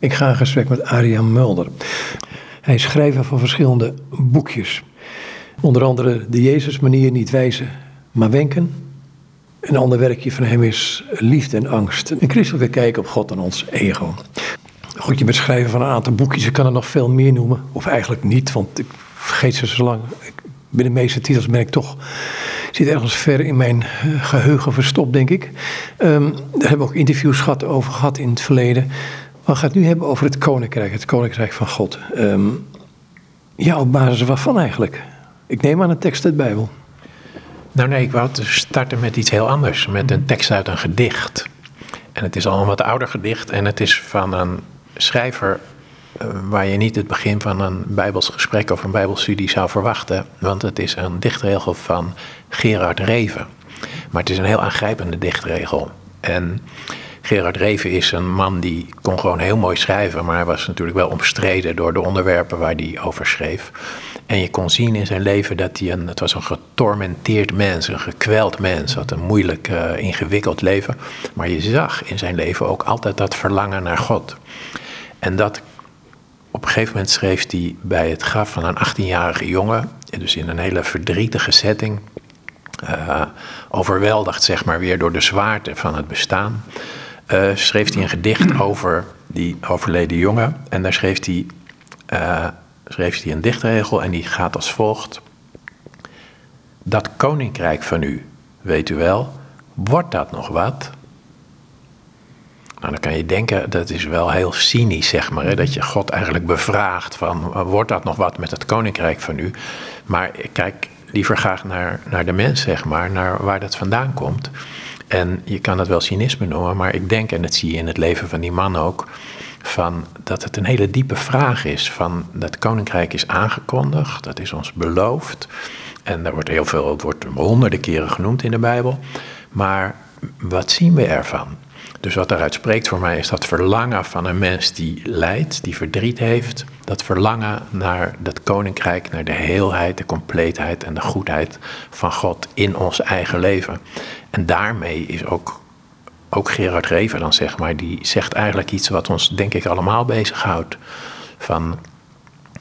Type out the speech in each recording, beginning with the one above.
Ik ga in gesprek met Arian Mulder. Hij is schrijver van verschillende boekjes. Onder andere De Jezusmanier niet wijzen, maar wenken. Een ander werkje van hem is Liefde en Angst. Een christelijke kijk op God en ons ego. Goed, je bent schrijver van een aantal boekjes. Ik kan er nog veel meer noemen. Of eigenlijk niet, want ik vergeet ze zo lang. Binnen de meeste titels ben ik toch... Zit ergens ver in mijn eh, geheugen verstopt, denk ik. Um, daar hebben we ook interviews gehad, over gehad in het verleden. We gaan het nu hebben over het koninkrijk, het koninkrijk van God. Um, ja, op basis waarvan eigenlijk? Ik neem aan een tekst uit de Bijbel. Nou nee, ik wou starten met iets heel anders. Met een tekst uit een gedicht. En het is al een wat ouder gedicht. En het is van een schrijver uh, waar je niet het begin van een Bijbels gesprek of een Bijbelstudie zou verwachten. Want het is een dichtregel van Gerard Reven. Maar het is een heel aangrijpende dichtregel. En Gerard Reven is een man die kon gewoon heel mooi schrijven, maar hij was natuurlijk wel omstreden door de onderwerpen waar hij over schreef. En je kon zien in zijn leven dat hij een, het was een getormenteerd mens, een gekweld mens, had een moeilijk, uh, ingewikkeld leven. Maar je zag in zijn leven ook altijd dat verlangen naar God. En dat op een gegeven moment schreef hij bij het graf van een 18-jarige jongen, dus in een hele verdrietige setting, uh, overweldigd zeg maar weer door de zwaarte van het bestaan, uh, schreef hij een gedicht over die overleden jongen. En daar schreef hij, uh, schreef hij een dichtregel en die gaat als volgt. Dat koninkrijk van u, weet u wel, wordt dat nog wat? Nou, dan kan je denken, dat is wel heel cynisch, zeg maar, hè, dat je God eigenlijk bevraagt van, wordt dat nog wat met het koninkrijk van u? Maar kijk liever graag naar, naar de mens, zeg maar, naar waar dat vandaan komt. En je kan dat wel cynisme noemen, maar ik denk, en dat zie je in het leven van die man ook, van dat het een hele diepe vraag is van dat koninkrijk is aangekondigd, dat is ons beloofd. En daar wordt heel veel, het wordt honderden keren genoemd in de Bijbel. Maar wat zien we ervan? Dus wat daaruit spreekt voor mij is dat verlangen van een mens die lijdt, die verdriet heeft. Dat verlangen naar dat koninkrijk, naar de heelheid, de compleetheid en de goedheid van God in ons eigen leven. En daarmee is ook, ook Gerard Reven dan zeg maar, die zegt eigenlijk iets wat ons denk ik allemaal bezighoudt. Van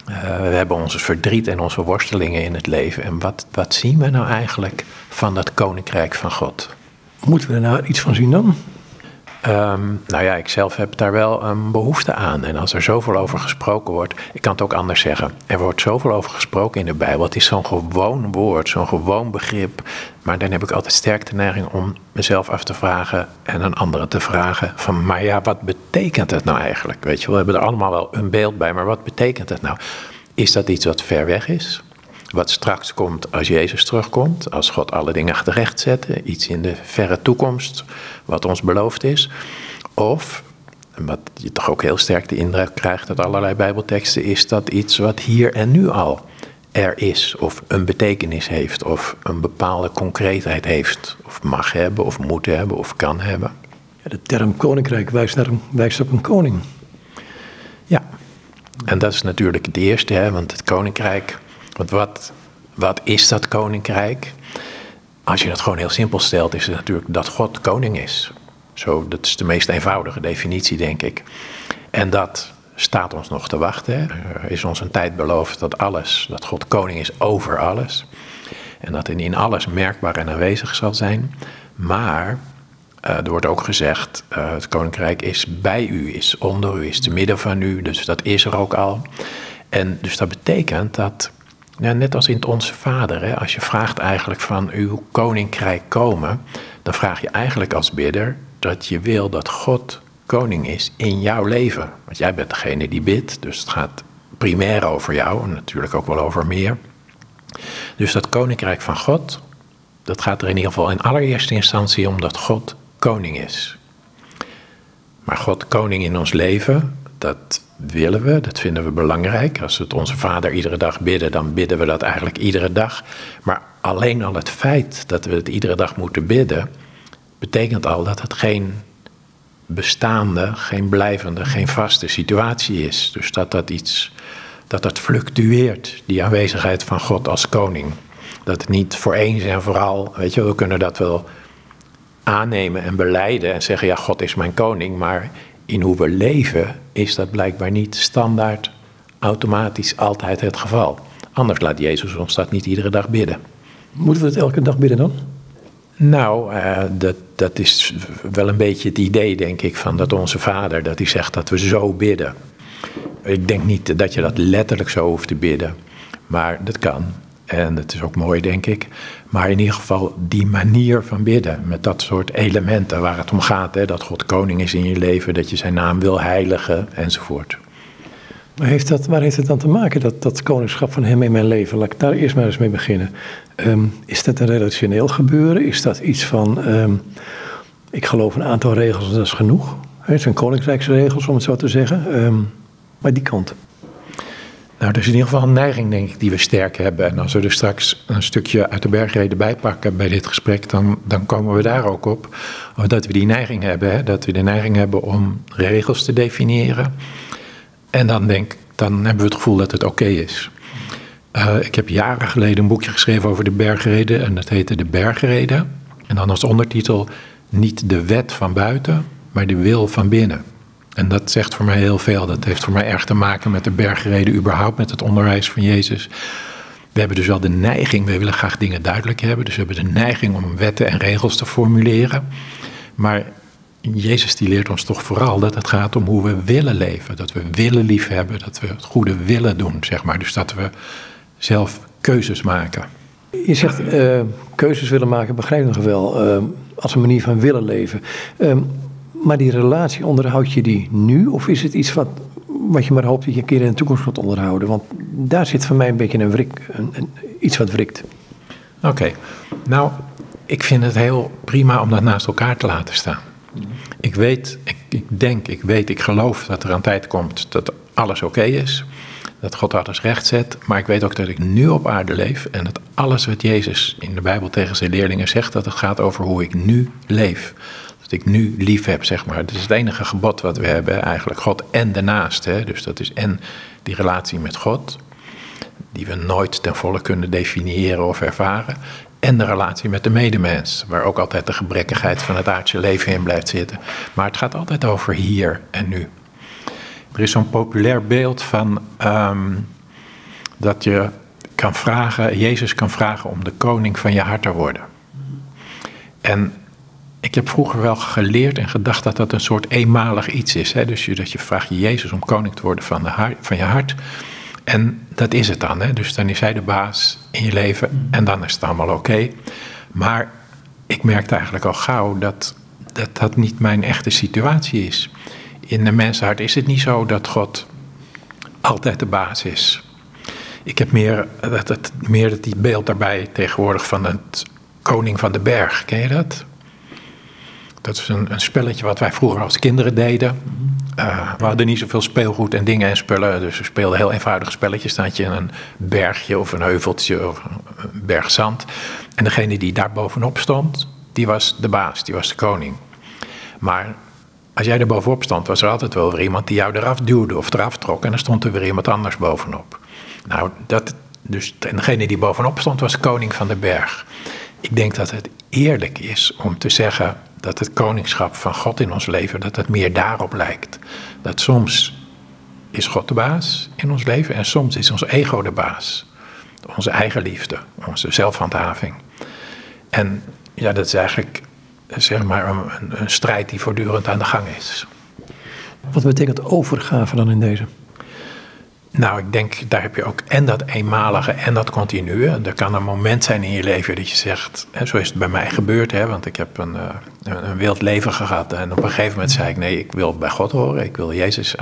uh, we hebben onze verdriet en onze worstelingen in het leven. En wat, wat zien we nou eigenlijk van dat koninkrijk van God? Moeten we er nou iets van zien dan? Um, nou ja, ik zelf heb daar wel een behoefte aan. En als er zoveel over gesproken wordt, ik kan het ook anders zeggen. Er wordt zoveel over gesproken in de Bijbel. Het is zo'n gewoon woord, zo'n gewoon begrip. Maar dan heb ik altijd sterk de neiging om mezelf af te vragen en een andere te vragen: van, maar ja, wat betekent het nou eigenlijk? Weet je, we hebben er allemaal wel een beeld bij, maar wat betekent het nou? Is dat iets wat ver weg is? Wat straks komt als Jezus terugkomt, als God alle dingen terecht zet, iets in de verre toekomst, wat ons beloofd is. Of, wat je toch ook heel sterk de indruk krijgt uit allerlei Bijbelteksten, is dat iets wat hier en nu al er is, of een betekenis heeft, of een bepaalde concreetheid heeft, of mag hebben, of moet hebben, of kan hebben. Ja, de term koninkrijk wijst, naar een, wijst op een koning. Ja, en dat is natuurlijk het eerste, hè, want het koninkrijk want wat, wat is dat koninkrijk? Als je het gewoon heel simpel stelt, is het natuurlijk dat God koning is. Zo, dat is de meest eenvoudige definitie, denk ik. En dat staat ons nog te wachten. Er is ons een tijd beloofd dat alles, dat God koning is over alles. En dat in alles merkbaar en aanwezig zal zijn. Maar uh, er wordt ook gezegd, uh, het koninkrijk is bij u, is onder u, is te midden van u. Dus dat is er ook al. En dus dat betekent dat ja, net als in het Onze Vader, hè, als je vraagt eigenlijk van uw koninkrijk komen, dan vraag je eigenlijk als bidder dat je wil dat God koning is in jouw leven. Want jij bent degene die bidt, dus het gaat primair over jou en natuurlijk ook wel over meer. Dus dat koninkrijk van God, dat gaat er in ieder geval in allereerste instantie om dat God koning is. Maar God koning in ons leven, dat willen we, dat vinden we belangrijk. Als we het onze Vader iedere dag bidden, dan bidden we dat eigenlijk iedere dag. Maar alleen al het feit dat we het iedere dag moeten bidden, betekent al dat het geen bestaande, geen blijvende, geen vaste situatie is. Dus dat dat iets, dat dat fluctueert, die aanwezigheid van God als koning. Dat het niet voor eens en vooral, weet je, we kunnen dat wel aannemen en beleiden en zeggen, ja, God is mijn koning, maar in hoe we leven is dat blijkbaar niet standaard automatisch altijd het geval. Anders laat Jezus ons dat niet iedere dag bidden. Moeten we het elke dag bidden dan? Nou, uh, dat, dat is wel een beetje het idee, denk ik, van dat onze vader, dat hij zegt dat we zo bidden. Ik denk niet dat je dat letterlijk zo hoeft te bidden, maar dat kan. En het is ook mooi, denk ik. Maar in ieder geval die manier van bidden, met dat soort elementen waar het om gaat. Hè, dat God koning is in je leven, dat je zijn naam wil heiligen, enzovoort. Maar heeft dat, waar heeft het dan te maken, dat, dat koningschap van hem in mijn leven? Laat ik daar eerst maar eens mee beginnen. Ehm, is dat een relationeel gebeuren? Is dat iets van, ehm, ik geloof een aantal regels, dat is genoeg? Het zijn koningsrijksregels, om het zo te zeggen. Um, maar die kant. Nou, er is in ieder geval een neiging, denk ik, die we sterk hebben. En als we er straks een stukje uit de bergreden bij pakken bij dit gesprek, dan, dan komen we daar ook op. Dat we die neiging hebben, hè? dat we de neiging hebben om regels te definiëren. En dan denk dan hebben we het gevoel dat het oké is. Uh, ik heb jaren geleden een boekje geschreven over de bergreden en dat heette De Bergreden. En dan als ondertitel niet de wet van buiten, maar de wil van binnen. En dat zegt voor mij heel veel. Dat heeft voor mij erg te maken met de bergreden, überhaupt met het onderwijs van Jezus. We hebben dus wel de neiging, we willen graag dingen duidelijk hebben. Dus we hebben de neiging om wetten en regels te formuleren. Maar Jezus die leert ons toch vooral dat het gaat om hoe we willen leven. Dat we willen liefhebben, dat we het goede willen doen, zeg maar. Dus dat we zelf keuzes maken. Je zegt uh, keuzes willen maken, begrijp ik nog wel, uh, als een manier van willen leven. Uh, maar die relatie, onderhoud je die nu? Of is het iets wat, wat je maar hoopt dat je een keer in de toekomst gaat onderhouden? Want daar zit voor mij een beetje een wrik, een, iets wat wrikt. Oké, nou, ik vind het heel prima om dat naast elkaar te laten staan. Ik weet, ik, denk, ik weet, ik geloof dat er een tijd komt dat alles oké is. Dat God alles recht zet. Maar ik weet ook dat ik nu op aarde leef. En dat alles wat Jezus in de Bijbel tegen zijn leerlingen zegt, dat het gaat over hoe ik nu leef dat ik nu lief heb, zeg maar. Dat is het enige gebod wat we hebben, eigenlijk. God en de naaste. Dus dat is en die relatie met God, die we nooit ten volle kunnen definiëren of ervaren. En de relatie met de medemens, waar ook altijd de gebrekkigheid van het aardse leven in blijft zitten. Maar het gaat altijd over hier en nu. Er is zo'n populair beeld van ehm, dat je kan vragen, Jezus kan vragen om de koning van je hart te worden. En ik heb vroeger wel geleerd en gedacht dat dat een soort eenmalig iets is. Hè? Dus je, dat je vraagt Jezus om koning te worden van, de van je hart. En dat is het dan. Hè? Dus dan is hij de baas in je leven en dan is het allemaal oké. Maar ik merkte eigenlijk al gauw dat, dat dat niet mijn echte situatie is. In de mensenhart is het niet zo dat God altijd de baas is. Ik heb meer dat, dat, meer dat die beeld daarbij tegenwoordig van het koning van de berg. Ken je dat? Dat is een, een spelletje wat wij vroeger als kinderen deden. Uh, we hadden niet zoveel speelgoed en dingen en spullen. Dus we speelden heel eenvoudige spelletjes. Staat je in een bergje of een heuveltje of een berg zand. En degene die daar bovenop stond, die was de baas, die was de koning. Maar als jij er bovenop stond, was er altijd wel weer iemand die jou eraf duwde of eraf trok. En dan stond er weer iemand anders bovenop. Nou, dat, dus, en degene die bovenop stond, was koning van de berg. Ik denk dat het eerlijk is om te zeggen dat het koningschap van God in ons leven, dat het meer daarop lijkt. Dat soms is God de baas in ons leven en soms is ons ego de baas. Onze eigen liefde, onze zelfhandhaving. En ja, dat is eigenlijk zeg maar een, een strijd die voortdurend aan de gang is. Wat betekent overgave dan in deze? Nou, ik denk, daar heb je ook en dat eenmalige en dat continue. Er kan een moment zijn in je leven dat je zegt, hè, zo is het bij mij gebeurd, hè, want ik heb een, uh, een wild leven gehad. En op een gegeven moment zei ik, nee, ik wil bij God horen, ik wil Jezus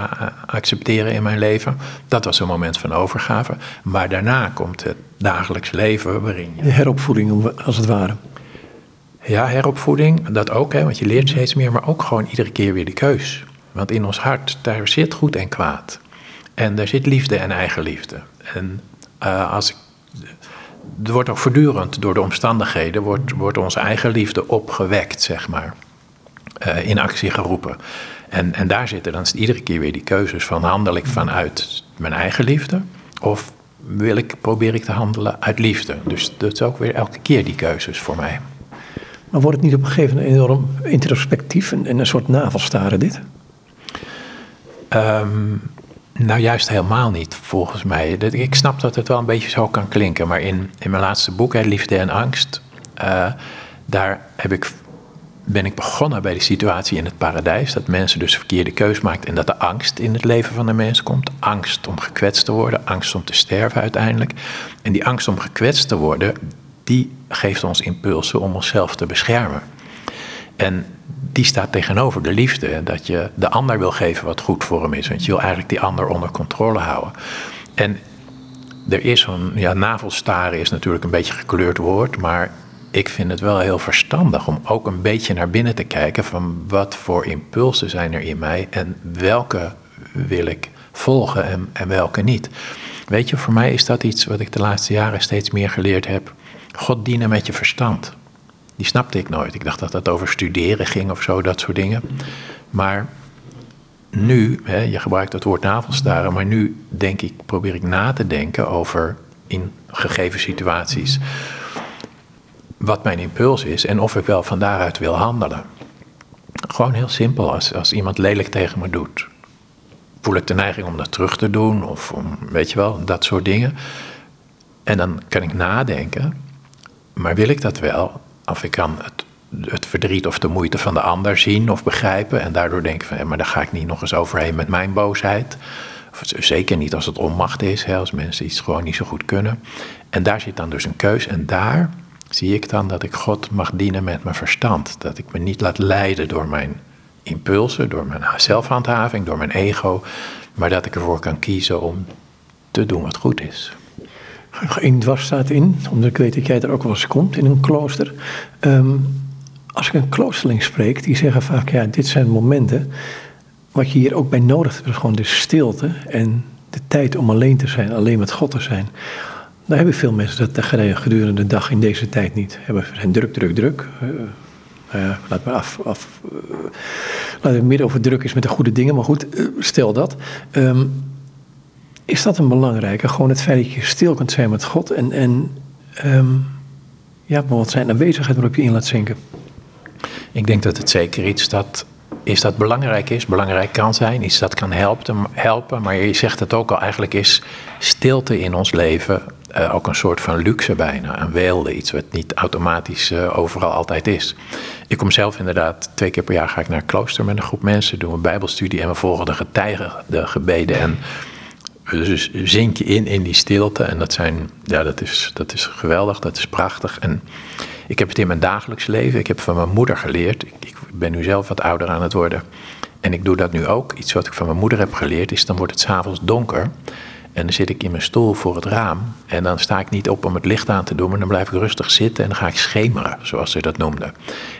accepteren in mijn leven. Dat was een moment van overgave. Maar daarna komt het dagelijks leven waarin je... De heropvoeding, als het ware. Ja, heropvoeding, dat ook, hè, want je leert steeds meer, maar ook gewoon iedere keer weer de keus. Want in ons hart, daar zit goed en kwaad. En daar zit liefde en eigenliefde. En uh, als ik, er wordt ook voortdurend door de omstandigheden, wordt, wordt onze eigen liefde opgewekt, zeg maar. Uh, in actie geroepen. En, en daar zitten dan iedere keer weer die keuzes van handel ik vanuit mijn eigen liefde of wil ik, probeer ik te handelen uit liefde. Dus dat is ook weer elke keer die keuzes voor mij. Maar wordt het niet op een gegeven moment enorm introspectief en, en een soort navelstaren dit? Ehm, nou, juist helemaal niet, volgens mij. Ik snap dat het wel een beetje zo kan klinken, maar in, in mijn laatste boek, Liefde en Angst, uh, daar heb ik, ben ik begonnen bij de situatie in het paradijs. Dat mensen dus verkeerde keus maken en dat de angst in het leven van de mens komt. Angst om gekwetst te worden, angst om te sterven uiteindelijk. En die angst om gekwetst te worden, die geeft ons impulsen om onszelf te beschermen. En die staat tegenover de liefde. Dat je de ander wil geven wat goed voor hem is. Want je wil eigenlijk die ander onder controle houden. En er is zo'n, ja, navelstaren is natuurlijk een beetje gekleurd woord. Maar ik vind het wel heel verstandig om ook een beetje naar binnen te kijken. Van wat voor impulsen zijn er in mij. En welke wil ik volgen en, en welke niet. Weet je, voor mij is dat iets wat ik de laatste jaren steeds meer geleerd heb. God dienen met je verstand. Die snapte ik nooit. Ik dacht dat dat over studeren ging of zo, dat soort dingen. Maar nu, hè, je gebruikt het woord navelstaren, maar nu denk ik, probeer ik na te denken over in gegeven situaties wat mijn impuls is en of ik wel van daaruit wil handelen. Gewoon heel simpel, als, als iemand lelijk tegen me doet, voel ik de neiging om dat terug te doen of om, weet je wel, dat soort dingen. En dan kan ik nadenken, maar wil ik dat wel? Of ik kan het, het verdriet of de moeite van de ander zien of begrijpen. En daardoor denken van, maar daar ga ik niet nog eens overheen met mijn boosheid. Of zeker niet als het onmacht is, hè, als mensen iets gewoon niet zo goed kunnen. En daar zit dan dus een keus. En daar zie ik dan dat ik God mag dienen met mijn verstand. Dat ik me niet laat leiden door mijn impulsen, door mijn zelfhandhaving, door mijn ego. Maar dat ik ervoor kan kiezen om te doen wat goed is één dwars staat in, omdat ik weet dat jij er ook wel eens komt in een klooster. Ehm, als ik een kloosterling spreek, die zeggen vaak, ja, dit zijn momenten. Wat je hier ook bij nodig hebt, is gewoon de stilte en de tijd om alleen te zijn, alleen met God te zijn. Daar hebben veel mensen dat gedurende de dag in deze tijd niet. We zijn druk, druk, druk. Uh, uh, laat me af. af uh, laat het midden over druk is met de goede dingen, maar goed, stel dat. Um, is dat een belangrijke? Gewoon het feit dat je stil kunt zijn met God en, en um, ja, bijvoorbeeld zijn aanwezigheid waarop je in laat zinken. Ik denk dat het zeker iets dat is dat belangrijk is, belangrijk kan zijn, iets dat kan helpen, helpen. Maar je zegt het ook al, eigenlijk is stilte in ons leven uh, ook een soort van luxe bijna, een weelde, iets wat niet automatisch uh, overal altijd is. Ik kom zelf inderdaad, twee keer per jaar ga ik naar een klooster met een groep mensen, doen we bijbelstudie en we volgen de getijden, de gebeden en dus zink je in in die stilte. En dat, zijn, ja, dat, is, dat is geweldig, dat is prachtig. En ik heb het in mijn dagelijks leven. Ik heb van mijn moeder geleerd. Ik, ben nu zelf wat ouder aan het worden. En ik doe dat nu ook. Iets wat ik van mijn moeder heb geleerd is: dan wordt het s'avonds donker. En dan zit ik in mijn stoel voor het raam. En dan sta ik niet op om het licht aan te doen, maar dan blijf ik rustig zitten en dan ga ik schemeren, zoals ze dat noemde.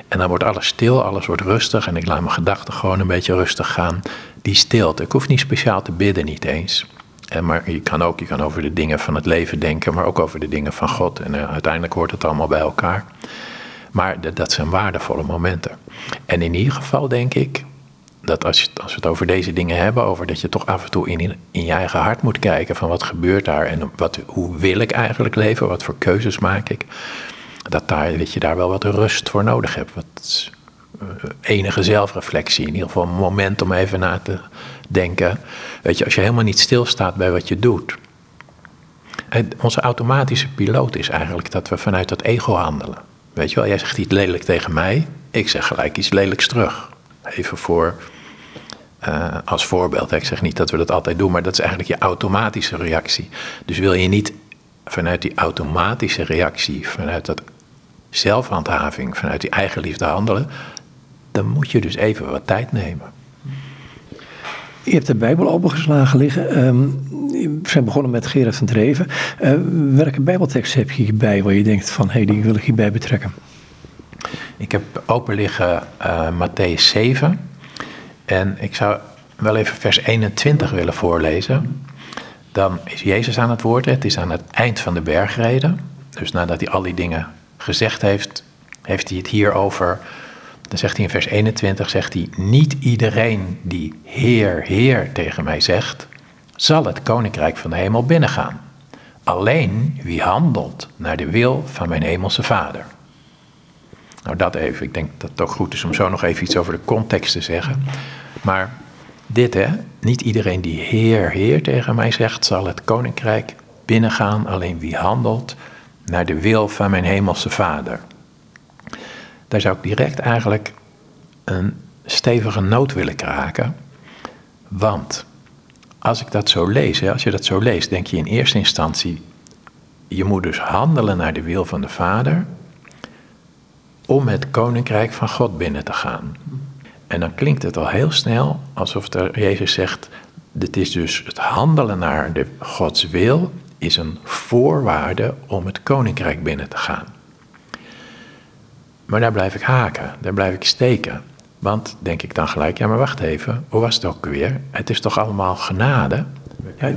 En dan wordt alles stil, alles wordt rustig en ik laat mijn gedachten gewoon een beetje rustig gaan. Die stilte. Ik hoef niet speciaal te bidden, niet eens. En maar je kan ook je kan over de dingen van het leven denken, maar ook over de dingen van God. En uh, uiteindelijk hoort het allemaal bij elkaar. Maar dat zijn waardevolle momenten. En in ieder geval denk ik dat als, je, als we het over deze dingen hebben, over dat je toch af en toe in, in je eigen hart moet kijken van wat gebeurt daar en wat, hoe wil ik eigenlijk leven, wat voor keuzes maak ik, dat, daar, dat je daar wel wat rust voor nodig hebt. Wat uh, enige zelfreflectie, in ieder geval een moment om even na te denken. Weet je, als je helemaal niet stilstaat bij wat je doet. Onze automatische piloot is eigenlijk dat we vanuit dat ego handelen. Weet je wel, jij zegt iets lelijk tegen mij, ik zeg gelijk iets lelijks terug. Even voor, uh, als voorbeeld. Ik zeg niet dat we dat altijd doen, maar dat is eigenlijk je automatische reactie. Dus wil je niet vanuit die automatische reactie, vanuit dat zelfhandhaving, vanuit die eigen liefde handelen, dan moet je dus even wat tijd nemen. Je hebt de Bijbel opengeslagen liggen. Um, we zijn begonnen met Gerard van Dreven. Uh, welke Bijbeltekst heb je hierbij waar je denkt van, hé, hey, die wil ik hierbij betrekken? Ik heb open liggen uh, Matthäus 7. En ik zou wel even vers 21 willen voorlezen. Dan is Jezus aan het woord. Het is aan het eind van de bergreden. Dus nadat hij al die dingen gezegd heeft, heeft hij het hier over dan zegt hij in vers 21, zegt hij, niet iedereen die Heer, Heer tegen mij zegt, zal het koninkrijk van de hemel binnengaan. Alleen wie handelt naar de wil van mijn hemelse vader. Nou dat even, ik denk dat het ook goed is om zo nog even iets over de context te zeggen. Maar dit hè, niet iedereen die Heer, Heer tegen mij zegt, zal het koninkrijk binnengaan, alleen wie handelt naar de wil van mijn hemelse Vader. Daar zou ik direct eigenlijk een stevige noot willen kraken, want als ik dat zo lees, als je dat zo leest, denk je in eerste instantie, je moet dus handelen naar de wil van de Vader om het koninkrijk van God binnen te gaan. En dan klinkt het al heel snel alsof er Jezus zegt, dit is dus het handelen naar de Gods wil is een voorwaarde om het koninkrijk binnen te gaan. Maar daar blijf ik haken, daar blijf ik steken. Want denk ik dan gelijk, ja maar wacht even, hoe was het ook weer? Het is toch allemaal genade? Ja,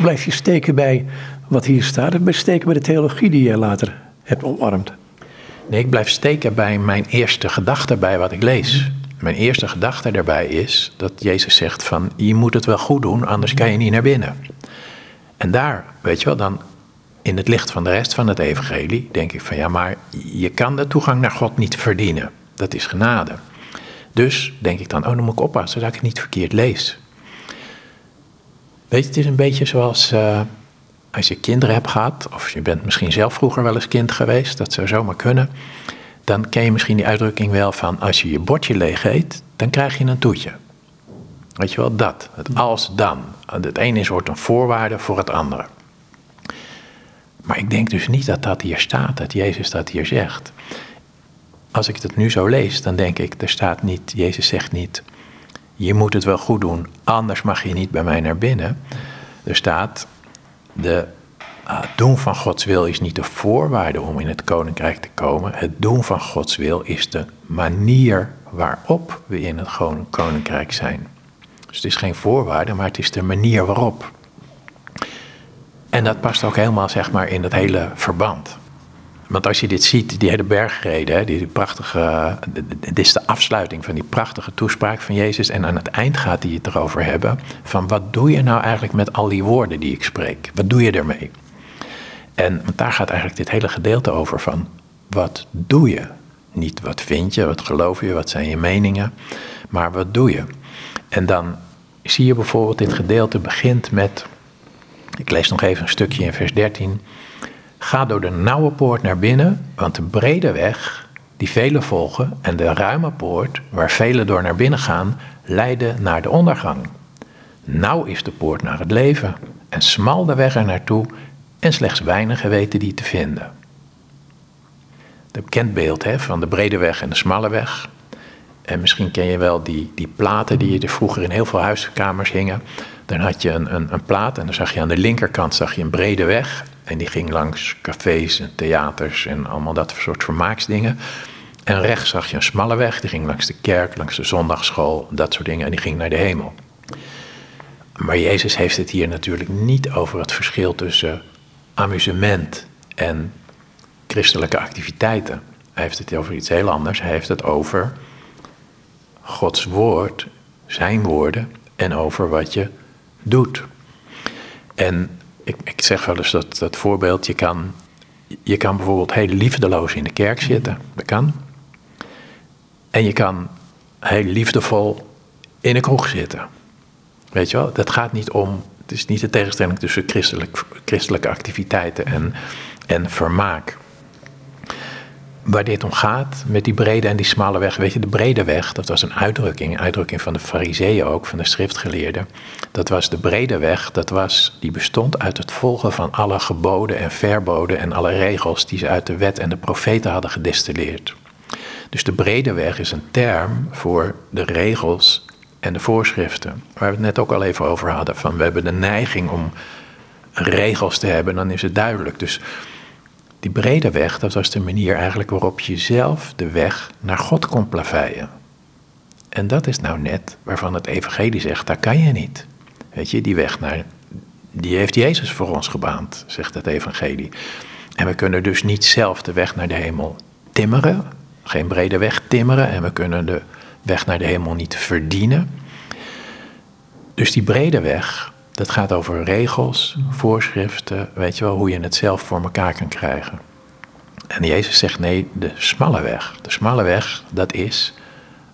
blijf je steken bij wat hier staat of blijf steken bij de theologie die je later hebt omarmd? Nee, ik blijf steken bij mijn eerste gedachte bij wat ik lees. Mijn eerste gedachte daarbij is dat Jezus zegt van je moet het wel goed doen, anders kan je niet naar binnen. En daar, weet je wel, dan in het licht van de rest van het evangelie denk ik van ja, maar je kan de toegang naar God niet verdienen. Dat is genade. Dus denk ik dan, oh dan moet ik oppassen dat ik het niet verkeerd lees. Weet je, het is een beetje zoals uh, als je kinderen hebt gehad, of je bent misschien zelf vroeger wel eens kind geweest, dat zou zomaar kunnen. Dan ken je misschien die uitdrukking wel van als je je bordje leeg eet, dan krijg je een toetje. Weet je wel, dat. Het als dan. Het ene is wordt een voorwaarde voor het andere. Maar ik denk dus niet dat dat hier staat, dat Jezus dat hier zegt. Als ik het nu zo lees, dan denk ik, er staat niet, Jezus zegt niet, je moet het wel goed doen, anders mag je niet bij mij naar binnen. Er staat, de uh, doen van Gods wil is niet de voorwaarde om in het koninkrijk te komen. Het doen van Gods wil is de manier waarop we in het koninkrijk zijn. Dus het is geen voorwaarde, maar het is de manier waarop. En dat past ook helemaal zeg maar, in het hele verband. Want als je dit ziet, die hele bergreden, die prachtige, dit is de afsluiting van die prachtige toespraak van Jezus. En aan het eind gaat hij het erover hebben van wat doe je nou eigenlijk met al die woorden die ik spreek? Wat doe je ermee? En daar gaat eigenlijk dit hele gedeelte over van wat doe je? Niet wat vind je, wat geloof je, wat zijn je meningen, maar wat doe je? En dan zie je bijvoorbeeld dit gedeelte begint met, ik lees nog even een stukje in vers 13. Ga door de nauwe poort naar binnen, want de brede weg, die velen volgen, en de ruime poort, waar velen door naar binnen gaan, leiden naar de ondergang. Nauw is de poort naar het leven, en smal de weg er naartoe, en slechts weinigen weten die te vinden. Het bekend beeld hè, van de brede weg en de smalle weg. En misschien ken je wel die, die platen die er vroeger in heel veel huiskamers hingen. Dan had je een, een, een plaat en dan zag je aan de linkerkant zag je een brede weg. En die ging langs cafés en theaters en allemaal dat soort vermaaksdingen. En rechts zag je een smalle weg, die ging langs de kerk, langs de zondagschool, dat soort dingen. En die ging naar de hemel. Maar Jezus heeft het hier natuurlijk niet over het verschil tussen amusement en christelijke activiteiten. Hij heeft het over iets heel anders. Hij heeft het over Gods woord, zijn woorden en over wat je doet. En ik, ik zeg wel eens dat, dat voorbeeld, je kan, je kan bijvoorbeeld heel liefdeloos in de kerk zitten, dat kan. En je kan heel liefdevol in een kroeg zitten. Weet je wel, dat gaat niet om, het is niet de tegenstelling tussen christelijk, christelijke activiteiten en, en vermaak waar dit om gaat, met die brede en die smalle weg. Weet je, de brede weg, dat was een uitdrukking, een uitdrukking van de fariseeën ook, van de schriftgeleerden. Dat was de brede weg, dat was, die bestond uit het volgen van alle geboden en verboden en alle regels die ze uit de wet en de profeten hadden gedestilleerd. Dus de brede weg is een term voor de regels en de voorschriften. Waar we het net ook al even over hadden, van we hebben de neiging om regels te hebben, dan is het duidelijk. Dus die brede weg, dat was de manier eigenlijk waarop je zelf de weg naar God kon plaveien. En dat is nou net waarvan het evangelie zegt, daar kan je niet. Weet je, die weg naar, die heeft Jezus voor ons gebaand, zegt het evangelie. En we kunnen dus niet zelf de weg naar de hemel timmeren, geen brede weg timmeren, en we kunnen de weg naar de hemel niet verdienen. Dus die brede weg, dat gaat over regels, voorschriften, weet je wel, hoe je het zelf voor elkaar kan krijgen. En Jezus zegt nee, de smalle weg. De smalle weg, dat is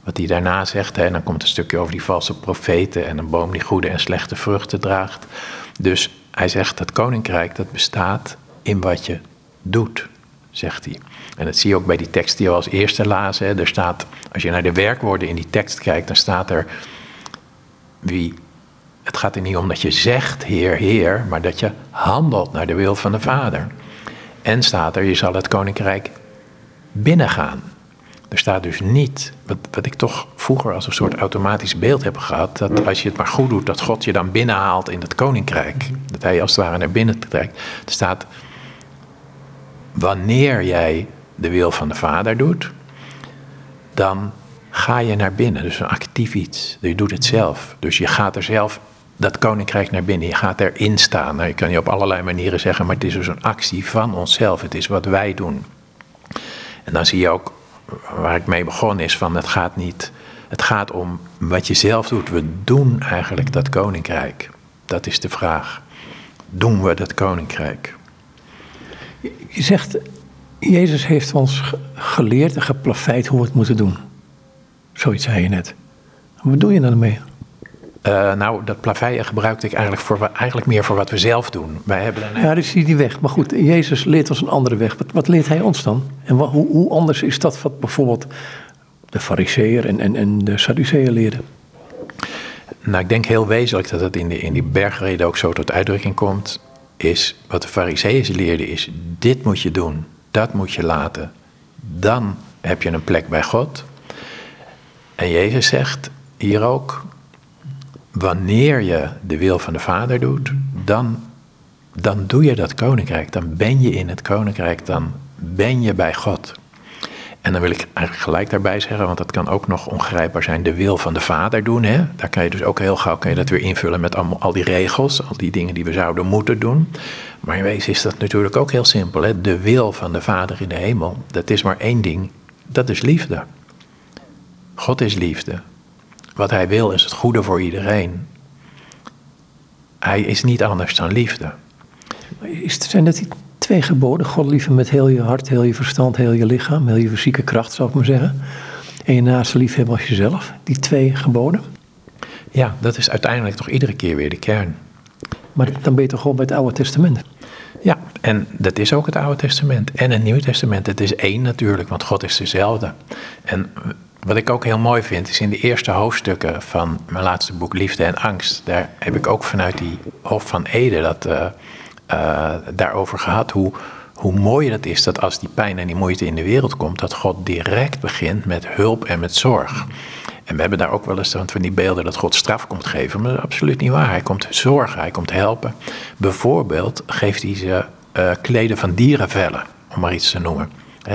wat hij daarna zegt. Hè, en dan komt een stukje over die valse profeten en een boom die goede en slechte vruchten draagt. Dus hij zegt, dat koninkrijk dat bestaat in wat je doet, zegt hij. En dat zie je ook bij die tekst die we als eerste lazen. Hè. Er staat, als je naar de werkwoorden in die tekst kijkt, dan staat er wie. Het gaat er niet om dat je zegt, Heer, Heer, maar dat je handelt naar de wil van de Vader. En staat er, je zal het koninkrijk binnengaan. Er staat dus niet, wat, wat ik toch vroeger als een soort automatisch beeld heb gehad, dat als je het maar goed doet, dat God je dan binnenhaalt in het koninkrijk. Dat hij als het ware naar binnen trekt. Er staat, wanneer jij de wil van de Vader doet, dan ga je naar binnen. Dus een actief iets. Je doet het zelf. Dus je gaat er zelf dat koninkrijk naar binnen. Je gaat erin staan. Nou, je kan je op allerlei manieren zeggen, maar het is dus een actie van onszelf. Het is wat wij doen. En dan zie je ook, waar ik mee begon, is van het gaat niet. Het gaat om wat je zelf doet. We doen eigenlijk dat koninkrijk. Dat is de vraag. Doen we dat koninkrijk? Je zegt, Jezus heeft ons geleerd en geplaveid hoe we het moeten doen. Zoiets zei je net. Wat doe je dan ermee? Uh, nou, dat plaveien gebruikte ik eigenlijk, voor, eigenlijk meer voor wat we zelf doen. Wij hebben een... Ja, dus die weg. Maar goed, Jezus leert ons een andere weg. Wat, wat leert hij ons dan? En wat, hoe, hoe, anders is dat wat bijvoorbeeld de fariseer en, en, en de Sadduceeën leerden? Nou, ik denk heel wezenlijk dat het in, de, in die bergreden ook zo tot uitdrukking komt. Is wat de fariseeën leerden is, dit moet je doen, dat moet je laten. Dan heb je een plek bij God. En Jezus zegt hier ook, wanneer je de wil van de Vader doet, dan, dan doe je dat koninkrijk. Dan ben je in het koninkrijk, dan ben je bij God. En dan wil ik eigenlijk gelijk daarbij zeggen, want dat kan ook nog ongrijpbaar zijn, de wil van de Vader doen. Hè? Daar kan je dus ook heel gauw kan je dat weer invullen met al die regels, al die dingen die we zouden moeten doen. Maar in wezen is dat natuurlijk ook heel simpel. Hè? De wil van de Vader in de hemel, dat is maar één ding, dat is liefde. God is liefde. Wat hij wil is het goede voor iedereen. Hij is niet anders dan liefde. Zijn dat die twee geboden? God liefde met heel je hart, heel je verstand, heel je lichaam, heel je fysieke kracht, zou ik maar zeggen. En je naaste lief hebben als jezelf. Die twee geboden? Ja, dat is uiteindelijk toch iedere keer weer de kern. Maar dan ben je toch gewoon bij het Oude Testament? Ja, en dat is ook het Oude Testament en het Nieuwe Testament. Het is één natuurlijk, want God is dezelfde. En wat ik ook heel mooi vind, is in de eerste hoofdstukken van mijn laatste boek Liefde en Angst. Daar heb ik ook vanuit die Hof van Ede dat, uh, uh, daarover gehad. Hoe, hoe mooi dat is dat als die pijn en die moeite in de wereld komt, dat God direct begint met hulp en met zorg. En we hebben daar ook wel eens van die beelden dat God straf komt geven. Maar dat is absoluut niet waar. Hij komt zorgen, hij komt helpen. Bijvoorbeeld geeft hij ze uh, kleden van dierenvellen, om maar iets te noemen.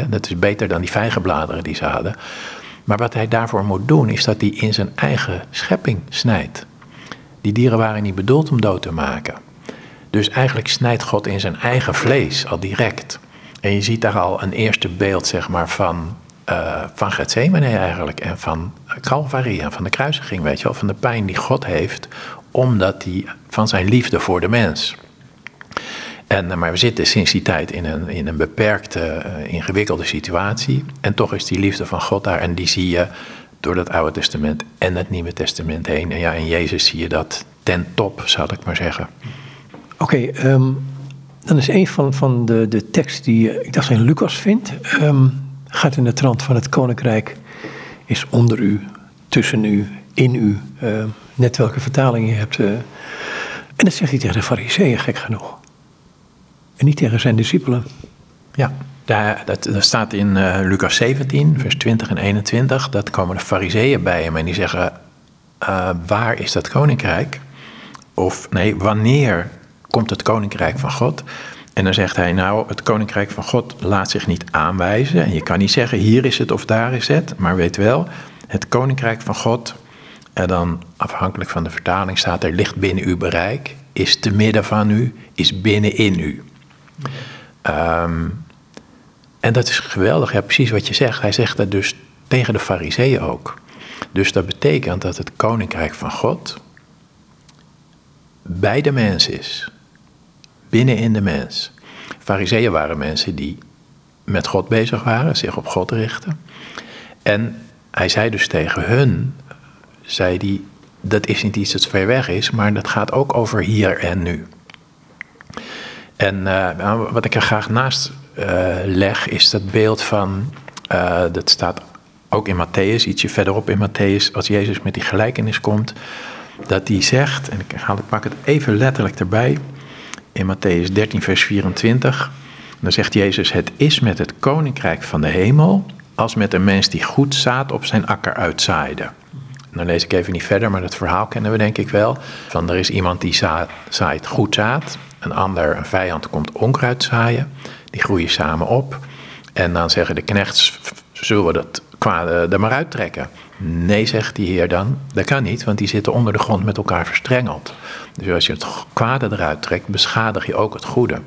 dat is beter dan die vijgenbladeren die ze hadden. Maar wat hij daarvoor moet doen, is dat hij in zijn eigen schepping snijdt. Die dieren waren niet bedoeld om dood te maken. Dus eigenlijk snijdt God in zijn eigen vlees al direct. En je ziet daar al een eerste beeld zeg maar, van, uh, van Gethsemane eigenlijk. En van Calvary en van de kruisiging, weet je wel. Van de pijn die God heeft, omdat hij van zijn liefde voor de mens. En, eh, maar we zitten sinds die tijd in een, in een beperkte, uh, ingewikkelde situatie. En toch is die liefde van God daar. En die zie je door het Oude Testament en het Nieuwe Testament heen. En ja, in Jezus zie je dat ten top, zal ik maar zeggen. Oké, ehm, dan is een van, van de, de teksten die ik dacht in Lucas vind. Um, gaat in de trant van het koninkrijk is onder u, tussen u, in u. Uh, net welke vertaling je hebt. En dat zegt hij tegen de fariseeën, gek genoeg. En niet tegen zijn discipelen. Ja, daar, dat, staat in uh, Lucas 17, vers 20 en 21. Dat komen de fariseeën bij hem en die zeggen... Uh, waar is dat koninkrijk? Of nee, wanneer komt het koninkrijk van God? En dan zegt hij, nou, het koninkrijk van God laat zich niet aanwijzen. En je kan niet zeggen, hier is het of daar is het. Maar weet wel, het koninkrijk van God... En dan afhankelijk van de vertaling staat er, ligt binnen uw bereik, is te midden van u, is binnenin u. Um, en dat is geweldig, ja, precies wat je zegt. Hij zegt dat dus tegen de fariseeën ook. Dus dat betekent dat het koninkrijk van God bij de mens is. Binnenin de mens. Fariseeën waren mensen die met God bezig waren, zich op God richten. En hij zei dus tegen hun, zei hij, dat is niet iets dat ver weg is, maar dat gaat ook over hier en nu. En uh, wat ik er graag naast uh, leg, is dat beeld van, uh, dat staat ook in Matthäus, ietsje verderop in Matthäus, als Jezus met die gelijkenis komt, dat hij zegt, en ik, haal, ik pak het even letterlijk erbij, in Matthäus 13, vers 24, dan zegt Jezus, het is met het koninkrijk van de hemel als met een mens die goed zaad op zijn akker uitzaaide. Dan lees ik even niet verder, maar dat verhaal kennen we denk ik wel. Van er is iemand die zaait, goed zaad, een ander, een vijand, komt onkruid zaaien. Die groeien samen op. En dan zeggen de knechts, zullen we dat kwade er maar uittrekken? Nee, zegt die heer dan, dat kan niet, want die zitten onder de grond met elkaar verstrengeld. Dus als je het kwade eruit trekt, beschadig je ook het goede.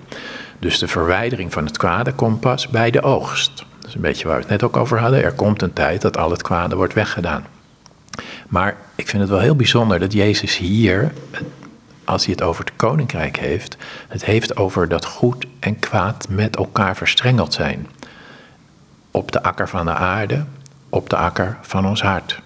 Dus de verwijdering van het kwade komt pas bij de oogst. Dat is een beetje waar we het net ook over hadden. Er komt een tijd dat al het kwade wordt weggedaan. Maar ik vind het wel heel bijzonder dat Jezus hier, als hij het over het koninkrijk heeft, het heeft over dat goed en kwaad met elkaar verstrengeld zijn. Op de akker van de aarde, op de akker van ons hart.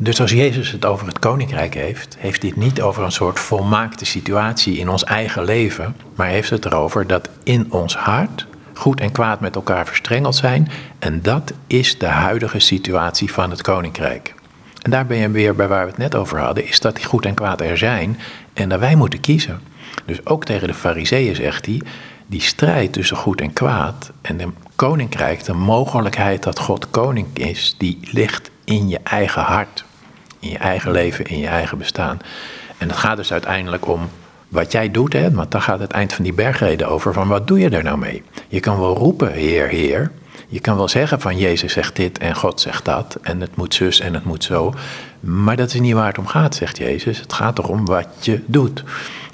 Dus als Jezus het over het koninkrijk heeft, heeft het niet over een soort volmaakte situatie in ons eigen leven, maar heeft het erover dat in ons hart goed en kwaad met elkaar verstrengeld zijn. En dat is de huidige situatie van het koninkrijk. En daar ben je weer bij waar we het net over hadden, is dat die goed en kwaad er zijn en dat wij moeten kiezen. Dus ook tegen de fariseeën zegt hij, die strijd tussen goed en kwaad en de koninkrijk, de mogelijkheid dat God koning is, die ligt in je eigen hart, in je eigen leven, in je eigen bestaan. En het gaat dus uiteindelijk om wat jij doet, hè, want dan gaat het eind van die bergreden over van wat doe je er nou mee? Je kan wel roepen, Heer, Heer. Je kan wel zeggen van Jezus zegt dit en God zegt dat en het moet zus en het moet zo. Maar dat is niet waar het om gaat, zegt Jezus. Het gaat erom wat je doet.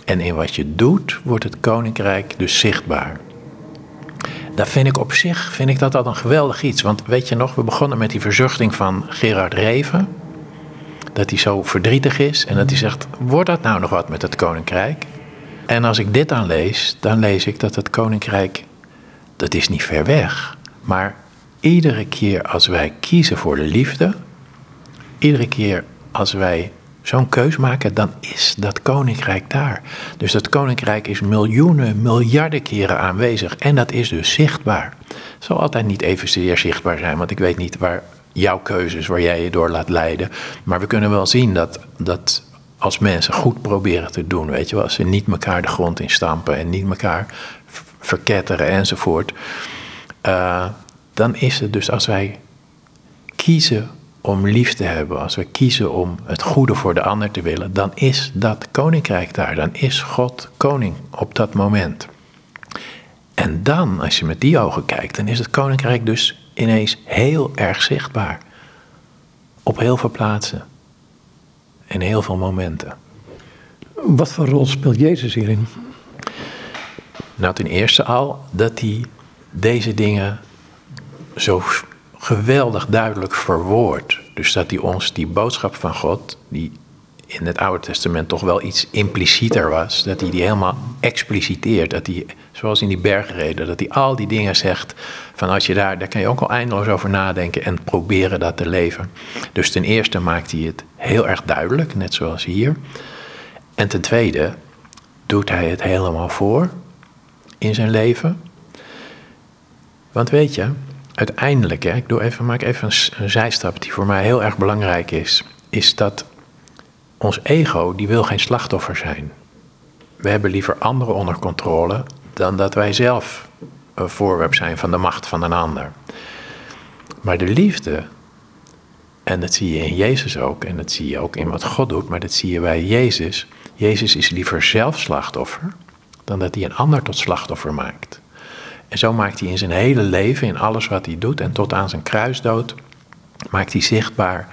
En in wat je doet wordt het koninkrijk dus zichtbaar. Dat vind ik op zich vind ik dat al een geweldig iets. Want weet je nog, we begonnen met die verzuchting van Gerard Reven dat hij zo verdrietig is en dat hij zegt: Wordt dat nou nog wat met het koninkrijk? En als ik dit dan lees, dan lees ik dat het koninkrijk, dat is niet ver weg. Maar iedere keer als wij kiezen voor de liefde, iedere keer als wij zo'n keus maken, dan is dat koninkrijk daar. Dus dat koninkrijk is miljoenen, miljarden keren aanwezig en dat is dus zichtbaar. Het zal altijd niet evenzeer zichtbaar zijn, want ik weet niet waar jouw keuzes waar jij je door laat leiden. Maar we kunnen wel zien dat, dat als mensen goed proberen te doen, weet je wel, als ze niet elkaar de grond in stampen en niet elkaar verketteren enzovoort, uh, dan is het dus als wij kiezen om lief te hebben, als we kiezen om het goede voor de ander te willen, dan is dat koninkrijk daar, dan is God koning op dat moment. En dan, als je met die ogen kijkt, dan is het koninkrijk dus ineens heel erg zichtbaar. Op heel veel plaatsen. En heel veel momenten. Wat voor rol speelt Jezus hierin? Nou, ten eerste al dat hij deze dingen zo geweldig duidelijk verwoordt. Dus dat hij ons die boodschap van God, die in het Oude Testament toch wel iets implicieter was, dat hij die helemaal expliciteert. Dat hij, zoals in die bergreden, dat hij al die dingen zegt. Van als je daar, daar kan je ook al eindeloos over nadenken en proberen dat te leven. Dus ten eerste maakt hij het heel erg duidelijk, net zoals hier. En ten tweede doet hij het helemaal voor in zijn leven. Want weet je, uiteindelijk, hè, ik doe even, maak even een, een zijstap die voor mij heel erg belangrijk is, is dat ons ego die wil geen slachtoffer zijn. We hebben liever anderen onder controle dan dat wij zelf een voorwerp zijn van de macht van een ander. Maar de liefde, en dat zie je in Jezus ook, en dat zie je ook in wat God doet, maar dat zie je bij Jezus. Jezus is liever zelf slachtoffer dan dat hij een ander tot slachtoffer maakt. En zo maakt hij in zijn hele leven, in alles wat hij doet en tot aan zijn kruisdood, maakt hij zichtbaar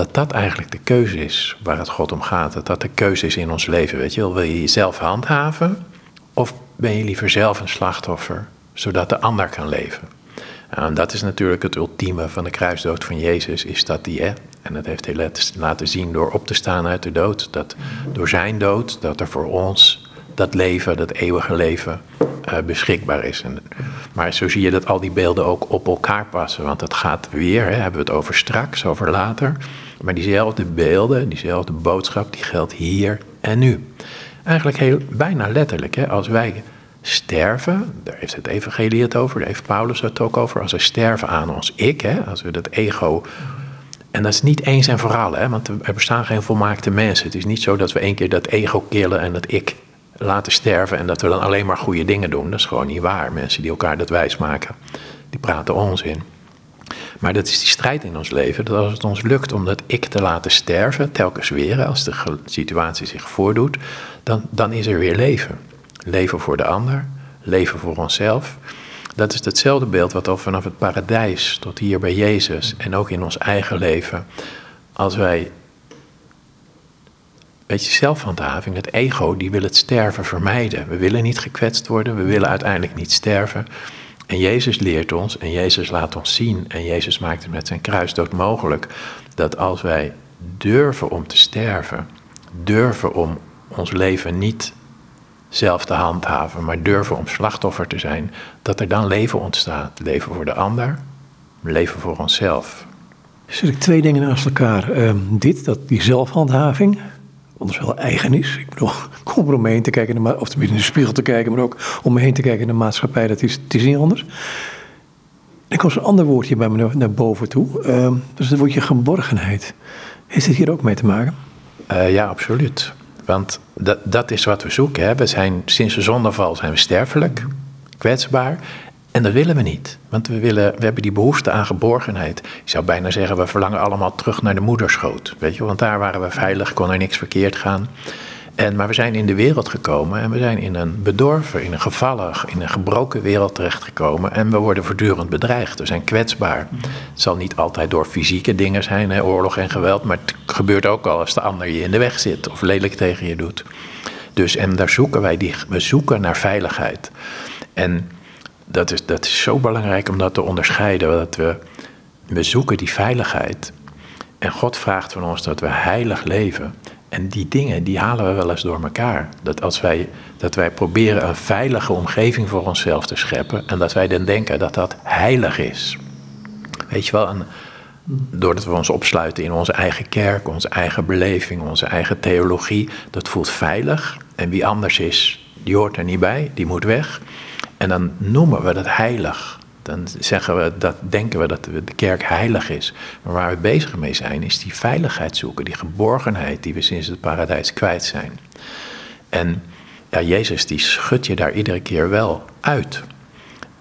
dat dat eigenlijk de keuze is waar het God om gaat. Dat dat de keuze is in ons leven. Weet je wel, wil je jezelf handhaven of ben je liever zelf een slachtoffer, zodat de ander kan leven? En dat is natuurlijk het ultieme van de kruisdood van Jezus, is dat die, hè, en dat heeft hij laten zien door op te staan uit de dood, dat door zijn dood, dat er voor ons dat leven, dat eeuwige leven, uh, beschikbaar is. Maar zo zie je dat al die beelden ook op elkaar passen. Want het gaat weer, hè, hebben we het over straks, over later. Maar diezelfde beelden, diezelfde boodschap, die geldt hier en nu. Eigenlijk heel, bijna letterlijk. Hè, als wij sterven, daar heeft het evangelie het over, daar heeft Paulus het ook over. Als we sterven aan ons ik, hè, als we dat ego en dat is niet eens en vooral, hè, want er bestaan geen volmaakte mensen. Het is niet zo dat we één keer dat ego killen en dat ik laten sterven en dat we dan alleen maar goede dingen doen. Dat is gewoon niet waar. Mensen die elkaar dat wijs maken, die praten onzin. Maar dat is die strijd in ons leven. Dat als het ons lukt om dat ik te laten sterven, telkens weer, als de situatie zich voordoet, dan, dan is er weer leven. Leven voor de ander, leven voor onszelf. Dat is hetzelfde beeld wat al vanaf het paradijs tot hier bij Jezus en ook in ons eigen leven. Als wij, weet je, zelfhandhaving, het ego, die wil het sterven vermijden. We willen niet gekwetst worden, we willen uiteindelijk niet sterven. En Jezus leert ons en Jezus laat ons zien en Jezus maakt het met zijn kruisdood mogelijk dat als wij durven om te sterven, durven om ons leven niet zelf te handhaven, maar durven om slachtoffer te zijn, dat er dan leven ontstaat. Leven voor de ander, leven voor onszelf. Zet ik twee dingen naast elkaar. Ehm, dit, dat die zelfhandhaving, ons wel eigen is. Ik bedoel, om me heen te kijken, of tenminste in de spiegel te kijken, maar ook om me heen te kijken in de maatschappij, dat is, het is niet anders. Er komt een ander woordje bij me naar, boven toe. Uh, dus het woordje geborgenheid. Heeft dit hier ook mee te maken? Uh, ja, absoluut. Want dat, dat is wat we zoeken. Hè. We zijn, sinds de zondeval zijn we sterfelijk, kwetsbaar. En dat willen we niet. Want we, willen, we hebben die behoefte aan geborgenheid. Ik zou bijna zeggen, we verlangen allemaal terug naar de moederschoot. Weet je, want daar waren we veilig, kon er niks verkeerd gaan. En, maar we zijn in de wereld gekomen en we zijn in een bedorven, in een gevallen, in een gebroken wereld terechtgekomen. En we worden voortdurend bedreigd. We zijn kwetsbaar. Het zal niet altijd door fysieke dingen zijn, hè, oorlog en geweld. Maar het gebeurt ook al als de ander je in de weg zit of lelijk tegen je doet. Dus en daar zoeken wij, die, we zoeken naar veiligheid. En dat is, dat is zo belangrijk om dat te onderscheiden. Dat we, we zoeken die veiligheid. En God vraagt van ons dat we heilig leven. En die dingen, die halen we wel eens door elkaar. Dat als wij, dat wij proberen een veilige omgeving voor onszelf te scheppen. En dat wij dan denken dat dat heilig is. Weet je wel, doordat we ons opsluiten in onze eigen kerk, onze eigen beleving, onze eigen theologie. Dat voelt veilig. En wie anders is, die hoort er niet bij, die moet weg. En dan noemen we dat heilig. Dan zeggen we dat, denken we dat de kerk heilig is. Maar waar we bezig mee zijn, is die veiligheid zoeken, die geborgenheid die we sinds het paradijs kwijt zijn. En ja, Jezus die schudt je daar iedere keer wel uit.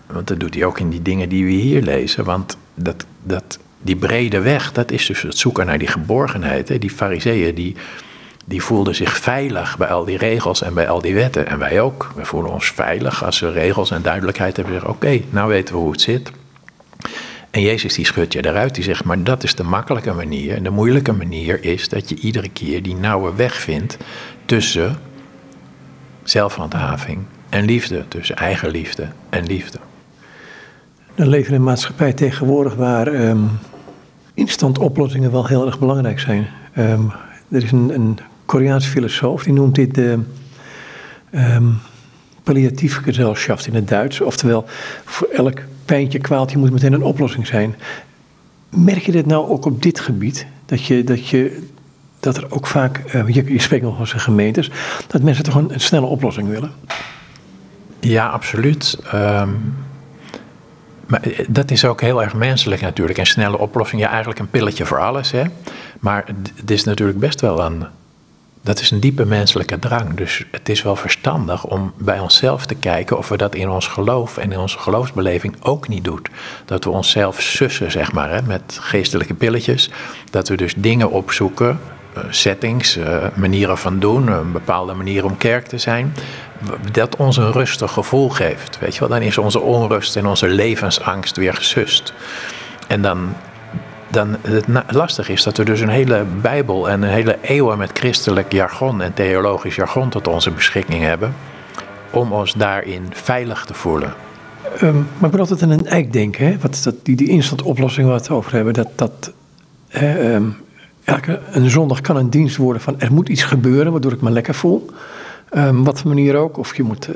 Want dat doet hij ook in die dingen die we hier lezen. Want dat, dat, die brede weg, dat is dus het zoeken naar die geborgenheid. Hè? Die fariseeën die die voelden zich veilig bij al die regels en bij al die wetten. En wij ook. We voelen ons veilig als we regels en duidelijkheid hebben. Oké, nou weten we hoe het zit. En Jezus die schudt je eruit. Die zegt, maar dat is de makkelijke manier. En de moeilijke manier is dat je iedere keer die nauwe weg vindt tussen zelfhandhaving en liefde. Tussen eigen liefde en liefde. Dan leven we in een maatschappij tegenwoordig waar um, oplossingen wel heel erg belangrijk zijn. Um, er is een, een Koreaans filosoof, die noemt dit de um, palliatieve gezelschap in het Duits. Oftewel, voor elk pijntje, kwaaltje moet meteen een oplossing zijn. Merk je dit nou ook op dit gebied? Dat, je, dat, je, dat er ook vaak, uh, je, spreekt nog eens in gemeentes, dat mensen toch een, een snelle oplossing willen? Ja, absoluut. Um, maar eh, dat is ook heel erg menselijk natuurlijk. Een snelle oplossing, ja, eigenlijk een pilletje voor alles. Hè? Maar het is natuurlijk best wel een dat is een diepe menselijke drang. Dus het is wel verstandig om bij onszelf te kijken of we dat in ons geloof en in onze geloofsbeleving ook niet doen. Dat we onszelf sussen, zeg maar, hè, met geestelijke pilletjes. Dat we dus dingen opzoeken, eh, settings, eh, manieren van doen, een bepaalde manier om kerk te zijn. Dat ons een rustig gevoel geeft. Weet je wel, dan is onze onrust en onze levensangst weer gesust. En dan dan het lastig is dat we dus een hele Bijbel en een hele eeuwen met christelijk jargon en theologisch jargon tot onze beschikking hebben. Om ons daarin veilig te voelen. Um, maar ik ben altijd aan een eik denken. Hè? Wat, dat, die, die instant oplossing waar we het over hebben. Dat, dat um, elke, een zondag kan een dienst worden van er moet iets gebeuren waardoor ik me lekker voel. Um, wat voor manier ook, of je moet, uh,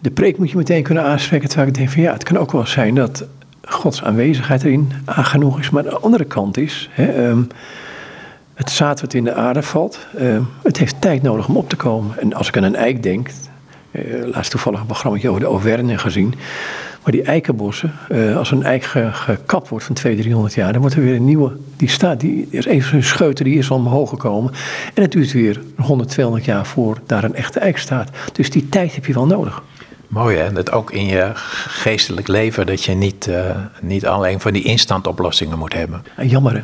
de preek moet je meteen kunnen aanspreken. Terwijl ik denk van ja, het kan ook wel zijn dat Gods aanwezigheid erin genoeg is. Maar de andere kant is, hè, um, het zaad wat in de aarde valt, uh, het heeft tijd nodig om op te komen. En als ik aan een eik denk, uh, laatst toevallig een programma over de Auvergne gezien. Maar die eikenbossen, uh, als een eik ge, gekapt wordt van 200, 300 jaar, dan wordt er weer een nieuwe, die staat, die is even een scheuter, die is omhoog gekomen. En het duurt weer 100, 200 jaar voor daar een echte eik staat. Dus die tijd heb je wel nodig. Mooi hè, dat ook in je geestelijk leven, dat je niet, uh, niet alleen van die instantoplossingen moet hebben. Jammer hè.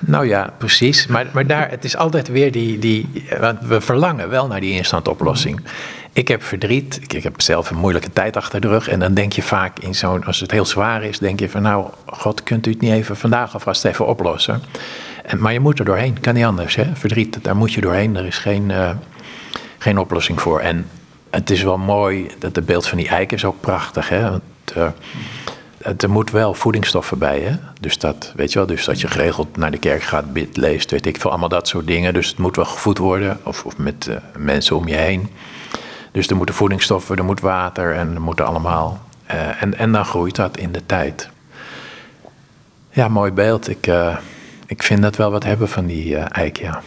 Nou ja, precies. Maar, maar daar, het is altijd weer die, die. Want we verlangen wel naar die instantoplossing. Ik heb verdriet. Ik, ik, heb zelf een moeilijke tijd achter de rug. En dan denk je vaak in zo'n. Als het heel zwaar is, denk je van. Nou, God, kunt u het niet even vandaag alvast even oplossen? En, maar je moet er doorheen. Kan niet anders. Hè? Verdriet, daar moet je doorheen. Er is geen, uh, geen oplossing voor. En het is wel mooi. Dat de beeld van die eik is ook prachtig. Hè? Want, uh, er moet wel voedingsstoffen bij, hè? Dus dat, weet je wel, dus dat je geregeld naar de kerk gaat, bid, leest, weet ik veel, allemaal dat soort dingen. Dus het moet wel gevoed worden, of, of met uh, mensen om je heen. Dus er moeten voedingsstoffen, er moet water en er moeten allemaal. Uh, en, en dan groeit dat in de tijd. Ja, mooi beeld. Ik, ik vind dat wel wat hebben van die eik, ja.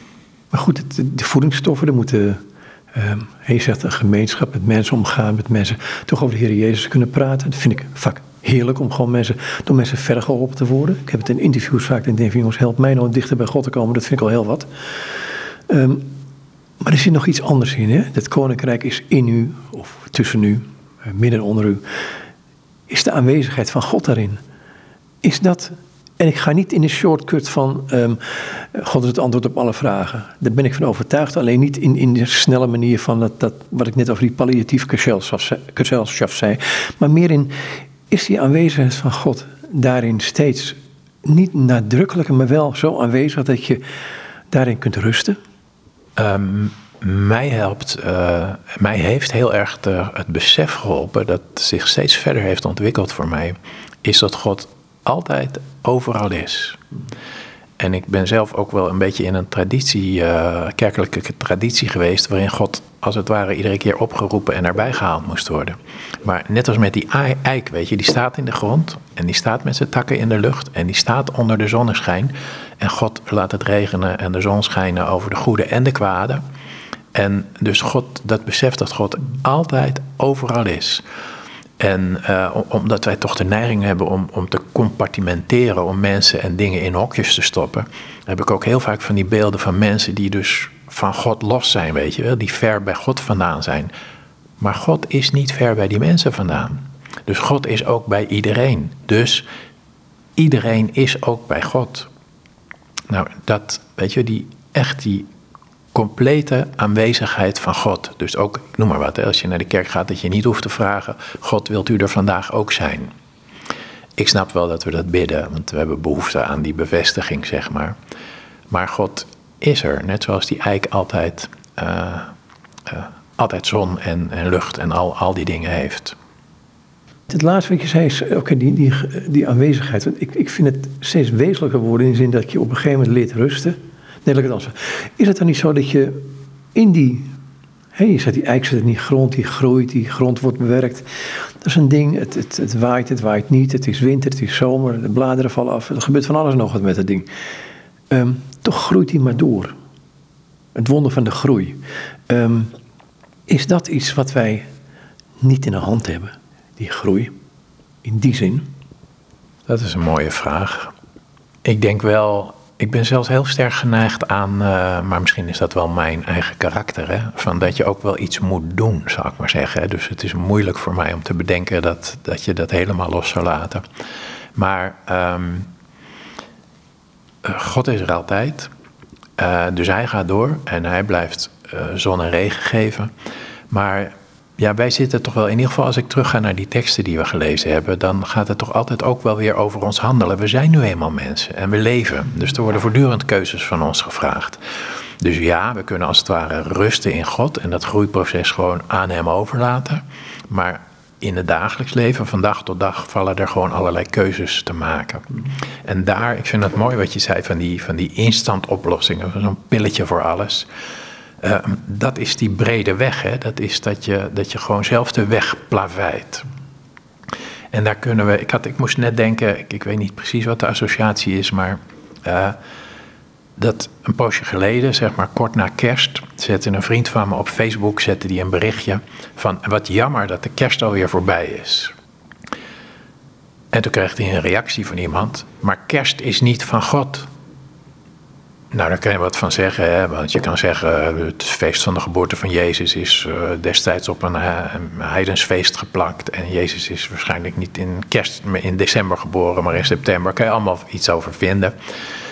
Maar goed, de voedingsstoffen, er moeten Um, hij zegt een gemeenschap met mensen omgaan, met mensen toch over de Heer Jezus kunnen praten. Dat vind ik vaak heerlijk om gewoon mensen, door mensen verder geholpen te worden. Ik heb het in interviews vaak en denk jongens, help mij nou dichter bij God te komen. Dat vind ik al heel wat. Um, maar er zit nog iets anders in. Hè? Het koninkrijk is in u, of tussen u, eh, midden onder u. Is de aanwezigheid van God daarin? Is dat en ik ga niet in de shortcut van um, God is het antwoord op alle vragen. Daar ben ik van overtuigd. Alleen niet in, in de snelle manier van dat, dat, wat ik net over die palliatieve Kerselschaft zei. Maar meer in, is die aanwezigheid van God daarin steeds niet nadrukkelijker, maar wel zo aanwezig dat je daarin kunt rusten? Um, mij helpt, uh, mij heeft heel erg het besef geholpen dat zich steeds verder heeft ontwikkeld voor mij, is dat God altijd overal is. En ik ben zelf ook wel een beetje in een traditie, uh, kerkelijke traditie geweest, waarin God als het ware iedere keer opgeroepen en erbij gehaald moest worden. Maar net als met die eik, weet je, die staat in de grond en die staat met zijn takken in de lucht en die staat onder de zonneschijn. En God laat het regenen en de zon schijnen over de goede en de kwade. En dus God, dat beseft dat God altijd overal is. En uh, omdat wij toch de neiging hebben om, om te compartimenteren, om mensen en dingen in hokjes te stoppen, heb ik ook heel vaak van die beelden van mensen die dus van God los zijn, weet je wel, die ver bij God vandaan zijn. Maar God is niet ver bij die mensen vandaan. Dus God is ook bij iedereen. Dus iedereen is ook bij God. Nou, dat, weet je, die echt die complete aanwezigheid van God. Dus ook, ik noem maar wat, als je naar de kerk gaat, dat je niet hoeft te vragen: God, wilt u er vandaag ook zijn? Ik snap wel dat we dat bidden, want we hebben behoefte aan die bevestiging, zeg maar. Maar God is er, net zoals die eik altijd, uh, uh, altijd zon en, en lucht en al, al die dingen heeft. Het laatste wat je zei is, oké, die, die, die aanwezigheid. Ik, ik vind het steeds wezenlijker worden in de zin dat je op een gegeven moment leert rusten. Nee, Is het dan niet zo dat je in die. Hé, je zegt die eik zit in die grond, die groeit, die grond wordt bewerkt. Dat is een ding, het, het, het waait, het waait niet, het is winter, het is zomer, de bladeren vallen af. Er gebeurt van alles nog wat met het ding. Um, toch groeit die maar door. Het wonder van de groei. Um, is dat iets wat wij niet in de hand hebben, die groei? In die zin? Dat is een mooie vraag. Ik denk wel ik ben zelfs heel sterk geneigd aan, uh, maar misschien is dat wel mijn eigen karakter, hè, van dat je ook wel iets moet doen, zou ik maar zeggen. Dus het is moeilijk voor mij om te bedenken dat, dat je dat helemaal los zou laten. Maar um, God is er altijd, uh, dus hij gaat door en hij blijft zon en regen geven. Maar ja, wij zitten toch wel, in ieder geval als ik terugga naar die teksten die we gelezen hebben, dan gaat het toch altijd ook wel weer over ons handelen. We zijn nu eenmaal mensen en we leven. Dus er worden voortdurend keuzes van ons gevraagd. Dus ja, we kunnen als het ware rusten in God en dat groeiproces gewoon aan Hem overlaten. Maar in het dagelijks leven, van dag tot dag, vallen er gewoon allerlei keuzes te maken. En daar, ik vind het mooi wat je zei van die, van die instant oplossingen, zo'n pilletje voor alles. Uh, dat is die brede weg. Hè? Dat is dat je, dat je gewoon zelf de weg plaveit. En daar kunnen we. Ik, had, ik moest net denken, ik, ik weet niet precies wat de associatie is, maar. Uh, dat een poosje geleden, zeg maar kort na kerst, zette een vriend van me op Facebook zette die een berichtje van wat jammer dat de kerst alweer voorbij is. En toen kreeg hij een reactie van iemand, maar kerst is niet van God. Nou, daar kan je wat van zeggen, hè? want je kan zeggen, het feest van de geboorte van Jezus is uh, destijds op een, uh, een heidensfeest geplakt. En Jezus is waarschijnlijk niet in kerst, in december geboren, maar in september. Daar kan je allemaal iets over vinden.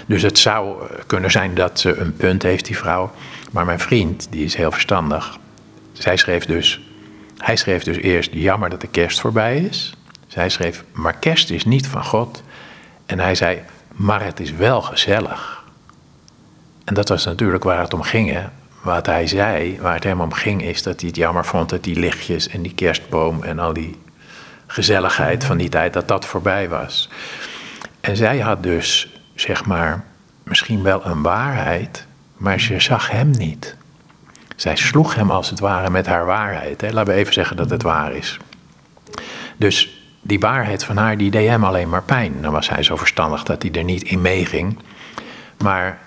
Dus het zou eh, kunnen zijn dat ze een punt heeft, die vrouw. Maar mijn vriend, die is heel verstandig. Zij schreef dus, hij schreef dus eerst, jammer dat de kerst voorbij is. Zij schreef, maar kerst is niet van God. En hij zei, maar het is wel gezellig. En dat was natuurlijk waar het om ging. Hè? Wat hij zei, waar het hem om ging, is dat hij het jammer vond dat die lichtjes en die kerstboom en al die gezelligheid van die tijd, dat dat voorbij was. En zij had dus zeg maar, misschien wel een waarheid, maar ze zag hem niet. Zij sloeg hem als het ware met haar waarheid. Hè. Laten we even zeggen dat het waar is. Dus die waarheid van haar, die deed hem alleen maar pijn. Dan was hij zo verstandig dat hij er niet in meeging. Maar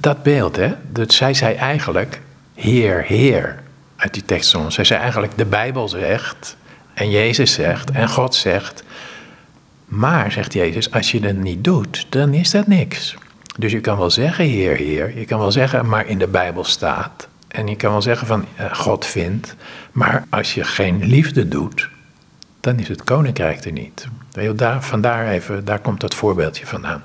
dat beeld, hè, dat zij zei eigenlijk, Heer, Heer, uit die tekst soms. Zij zei eigenlijk, de Bijbel zegt, en Jezus zegt, en God zegt, maar, zegt Jezus, als je het niet doet, dan is dat niks. Dus je kan wel zeggen, Heer, Heer. Je kan wel zeggen, maar in de Bijbel staat. En je kan wel zeggen van uh, God vindt. Maar als je geen liefde doet, dan is het koninkrijk er niet. Daar, vandaar even, daar komt dat voorbeeldje vandaan.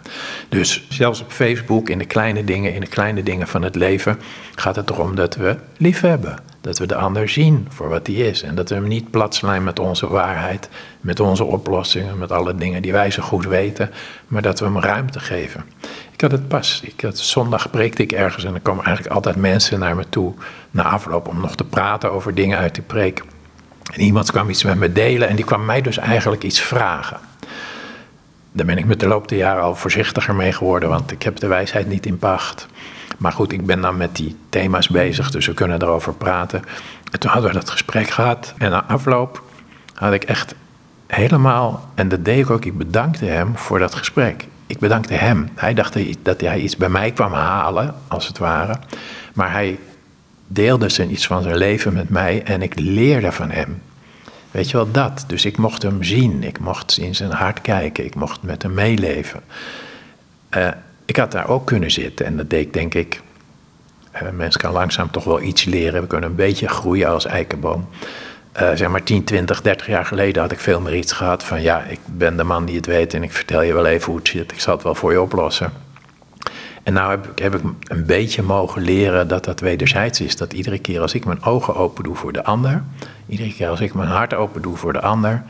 Dus zelfs op Facebook, in de kleine dingen, in de kleine dingen van het leven, gaat het erom dat we lief hebben. Dat we de ander zien voor wat hij is. En dat we hem niet platslaan met onze waarheid, met onze oplossingen, met alle dingen die wij zo goed weten. Maar dat we hem ruimte geven. Ik had het pas. Ik zondag preekte ik ergens en er komen eigenlijk altijd mensen naar me toe na afloop om nog te praten over dingen uit die preek. En iemand kwam iets met me delen en die kwam mij dus eigenlijk iets vragen. Daar ben ik met de loop der jaren al voorzichtiger mee geworden, want ik heb de wijsheid niet in pacht. Maar goed, ik ben dan met die thema's bezig, dus we kunnen erover praten. En toen hadden we dat gesprek gehad. En na afloop had ik echt helemaal, en dat deed ik ook, ik bedankte hem voor dat gesprek. Ik bedankte hem. Hij dacht dat hij iets bij mij kwam halen, als het ware. Maar hij deelde zijn iets van zijn leven met mij en ik leerde van hem. Weet je wel, dat. Dus ik mocht hem zien, ik mocht in zijn hart kijken, ik mocht met hem meeleven. Uh, ik had daar ook kunnen zitten en dat deed ik denk ik. Uh, mensen kan langzaam toch wel iets leren. We kunnen een beetje groeien als eikenboom. Uh, zeg maar 10, 20, 30 jaar geleden had ik veel meer iets gehad van ja, ik ben de man die het weet en ik vertel je wel even hoe het zit. Ik zal het wel voor je oplossen. En nou heb ik, heb ik een beetje mogen leren dat dat wederzijds is. Dat iedere keer als ik mijn ogen open doe voor de ander, iedere keer als ik mijn hart open doe voor de ander,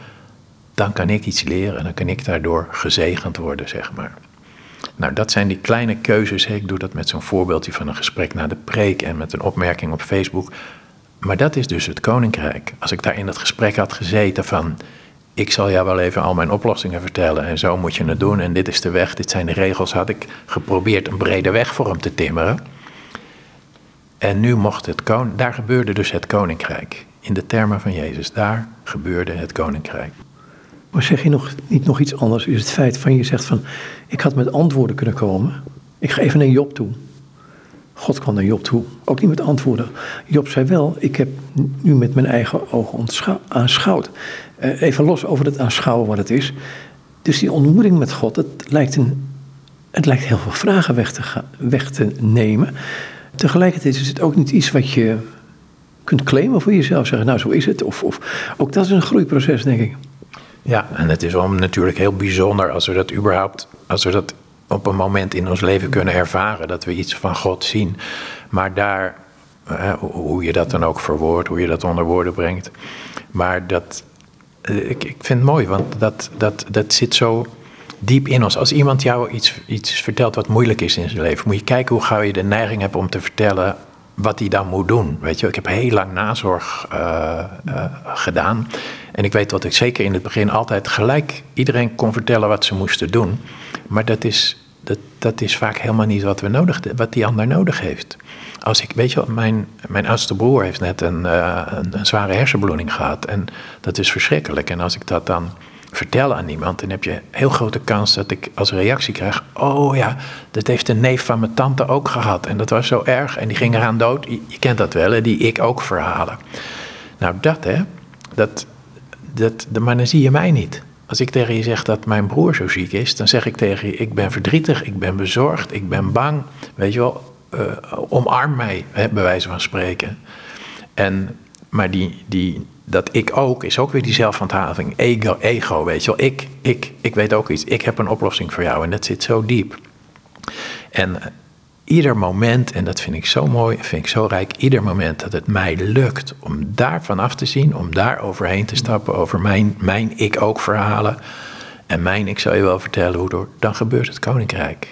dan kan ik iets leren en dan kan ik daardoor gezegend worden, zeg maar. Nou, dat zijn die kleine keuzes. Ik doe dat met zo'n voorbeeldje van een gesprek na de preek en met een opmerking op Facebook. Maar dat is dus het koninkrijk. Als ik daar in dat gesprek had gezeten van. Ik zal jou wel even al mijn oplossingen vertellen en zo moet je het doen en dit is de weg, dit zijn de regels, had ik geprobeerd een brede weg voor hem te timmeren. En nu mocht het koninkrijk, daar gebeurde dus het koninkrijk. In de termen van Jezus, daar gebeurde het koninkrijk. Maar zeg je nog, niet nog iets anders? Is het feit van je zegt van, ik had met antwoorden kunnen komen. Ik ga even naar Job toe. God kwam naar Job toe, ook niet met antwoorden. Job zei wel, ik heb nu met mijn eigen ogen aanschouwd. Uh, even los over het aanschouwen wat het is. Dus die ontmoeting met God, het lijkt, een, het lijkt heel veel vragen weg te, weg te nemen. Tegelijkertijd is het ook niet iets wat je kunt claimen voor jezelf. Zeggen, nou zo is het. Of, of, ook dat is een groeiproces, denk ik. Ja, en het is wel natuurlijk heel bijzonder als we dat überhaupt, als we dat op een moment in ons leven kunnen ervaren, dat we iets van God zien. Maar daar, hoe je dat dan ook verwoordt, hoe je dat onder woorden brengt. Maar dat, eh, ik, ik vind het mooi, want dat, dat, dat zit zo diep in ons. Als iemand jou iets, iets vertelt wat moeilijk is in zijn leven, moet je kijken hoe gauw je de neiging hebt om te vertellen wat hij dan moet doen. Weet je, ik heb heel lang nazorg uh, gedaan. En ik weet dat ik zeker in het begin altijd gelijk iedereen kon vertellen wat ze moesten doen. Maar dat is dat, dat is vaak helemaal niet wat, we nodig, wat die ander nodig heeft. Als ik, weet je mijn, mijn oudste broer heeft net een, uh, een, een, zware hersenbloeding gehad. En dat is verschrikkelijk. En als ik dat dan vertel aan iemand, dan heb je heel grote kans dat ik als reactie krijg: Oh ja, dat heeft een neef van mijn tante ook gehad. En dat was zo erg. En die ging eraan dood. Je, je kent dat wel, hè? die ik ook verhalen. Nou, dat hè, dat, dat, maar dan zie je mij niet. Als ik tegen je zeg dat mijn broer zo ziek is, dan zeg ik tegen je: ik ben verdrietig, ik ben bezorgd, ik ben bang. Weet je wel, uh, omarm mij, hè, bij wijze van spreken. En, maar die, die, dat ik ook is ook weer die zelfhandhaving. Ego, ego, weet je wel. Ik, ik, ik weet ook iets. Ik heb een oplossing voor jou en dat zit zo diep. En ieder moment, en dat vind ik zo mooi, vind ik zo rijk, ieder moment dat het mij lukt om daarvan af te zien, om daar overheen te stappen, over mijn, mijn ik ook verhalen. En mijn ik zal je wel vertellen hoe door, dan gebeurt het koninkrijk.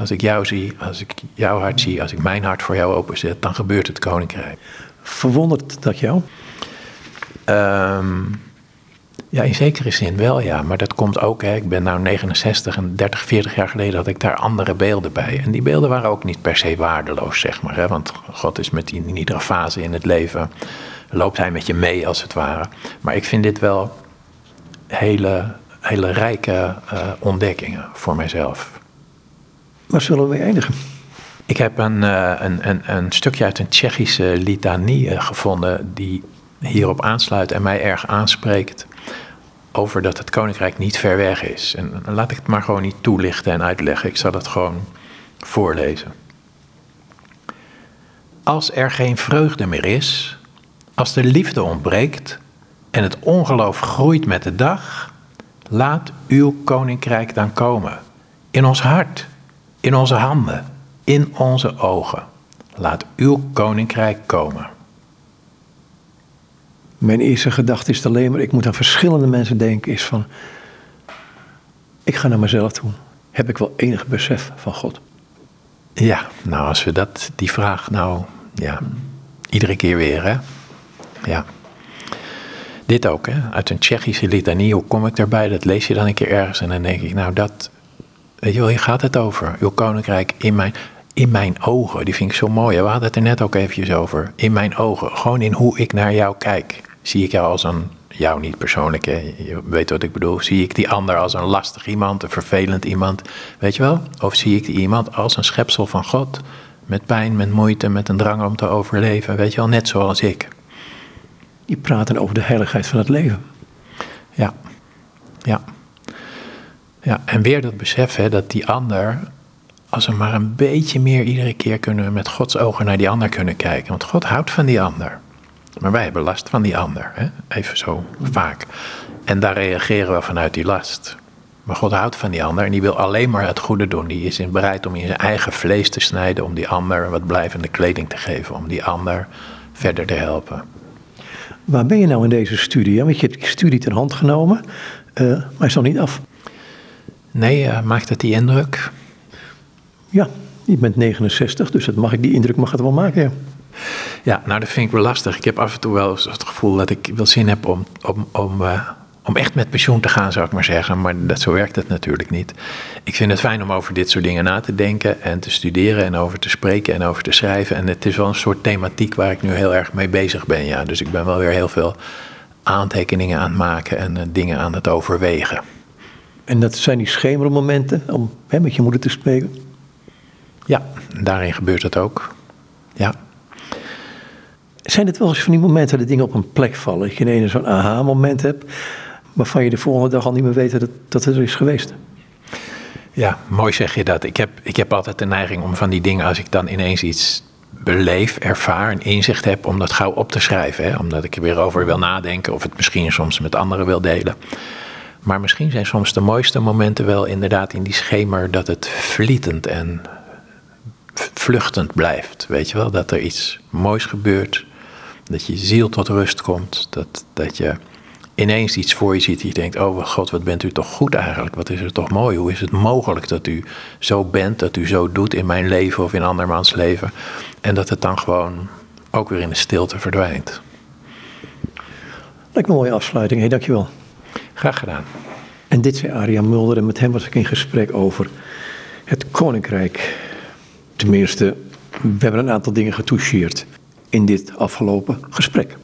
Als ik jou zie, als ik jouw hart zie, als ik mijn hart voor jou openzet, dan gebeurt het koninkrijk. Verwondert dat jou? Um, ja, in zekere zin wel, ja. Maar dat komt ook, hè, ik ben nu 69 en 30, 40 jaar geleden had ik daar andere beelden bij. En die beelden waren ook niet per se waardeloos, zeg maar. Hè, want God is met in iedere fase in het leven, loopt hij met je mee als het ware. Maar ik vind dit wel hele, hele rijke uh, ontdekkingen voor mijzelf. Waar zullen we eindigen? Ik heb een, uh, een, een, een, stukje uit een Tsjechische litanie uh, gevonden die hierop aansluit en mij erg aanspreekt over dat het koninkrijk niet ver weg is. En laat ik het maar gewoon niet toelichten en uitleggen. Ik zal het gewoon voorlezen. Als er geen vreugde meer is, als de liefde ontbreekt en het ongeloof groeit met de dag, laat uw koninkrijk dan komen. In ons hart, in onze handen, in onze ogen. Laat uw koninkrijk komen. Mijn eerste gedachte is alleen maar, ik moet aan verschillende mensen denken, is van, ik ga naar mezelf toe. Heb ik wel enig besef van God? Ja, nou als we dat, die vraag nou, ja, iedere keer weer hè. Ja. Dit ook hè, uit een Tsjechische litanie, hoe kom ik daarbij? Dat lees je dan een keer ergens en dan denk ik, nou dat, weet je wel, hier gaat het over. Uw koninkrijk in mijn, in mijn ogen, die vind ik zo mooi. We hadden het er net ook eventjes over. In mijn ogen, gewoon in hoe ik naar jou kijk zie ik jou als een, jou niet persoonlijk, hè, je weet wat ik bedoel, zie ik die ander als een lastig iemand, een vervelend iemand, weet je wel? Of zie ik die iemand als een schepsel van God, met pijn, met moeite, met een drang om te overleven, weet je wel, net zoals ik. Die praten over de heiligheid van het leven. Ja, ja. Ja, en weer dat besef hè, dat die ander, als we maar een beetje meer iedere keer kunnen met Gods ogen naar die ander kunnen kijken. Want God houdt van die ander. Maar wij hebben last van die ander, hè? even zo vaak. En daar reageren we vanuit die last. Maar God houdt van die ander en die wil alleen maar het goede doen. Die is bereid om in zijn eigen vlees te snijden, om die ander wat blijvende kleding te geven, om die ander verder te helpen. Waar ben je nou in deze studie? Want je hebt die studie ter hand genomen, uh, maar is nog niet af. Nee, uh, maakt het die indruk? Ja, je bent 69, dus dat mag ik, die indruk mag het wel maken, ja. Ja, nou dat vind ik wel lastig. Ik heb af en toe wel het gevoel dat ik wel zin heb om, om, om, uh, om echt met pensioen te gaan, zou ik maar zeggen. Maar dat, zo werkt het natuurlijk niet. Ik vind het fijn om over dit soort dingen na te denken en te studeren en over te spreken en over te schrijven. En het is wel een soort thematiek waar ik nu heel erg mee bezig ben. Ja. Dus ik ben wel weer heel veel aantekeningen aan het maken en uh, dingen aan het overwegen. En dat zijn die schemermomenten om hè, met je moeder te spreken? Ja, daarin gebeurt het ook. Ja. Zijn het wel eens van die momenten dat dingen op een plek vallen? Dat je ineens zo'n aha-moment hebt, waarvan je de volgende dag al niet meer weet dat, dat het er is geweest? Ja, mooi zeg je dat. Ik heb, ik heb altijd de neiging om van die dingen, als ik dan ineens iets beleef, ervaar en inzicht heb, om dat gauw op te schrijven. Hè? Omdat ik er weer over wil nadenken of het misschien soms met anderen wil delen. Maar misschien zijn soms de mooiste momenten wel inderdaad in die schemer dat het vlietend en vluchtend blijft. Weet je wel, dat er iets moois gebeurt, dat je ziel tot rust komt, dat, dat je ineens iets voor je ziet die je denkt, oh god, wat bent u toch goed eigenlijk, wat is er toch mooi, hoe is het mogelijk dat u zo bent, dat u zo doet in mijn leven of in andermans leven, en dat het dan gewoon ook weer in de stilte verdwijnt. Lijkt me een mooie afsluiting, hey, dankjewel. Graag gedaan. En dit zei Aria Mulder en met hem was ik in gesprek over het Koninkrijk. Tenminste, we hebben een aantal dingen getoucheerd in dit afgelopen gesprek.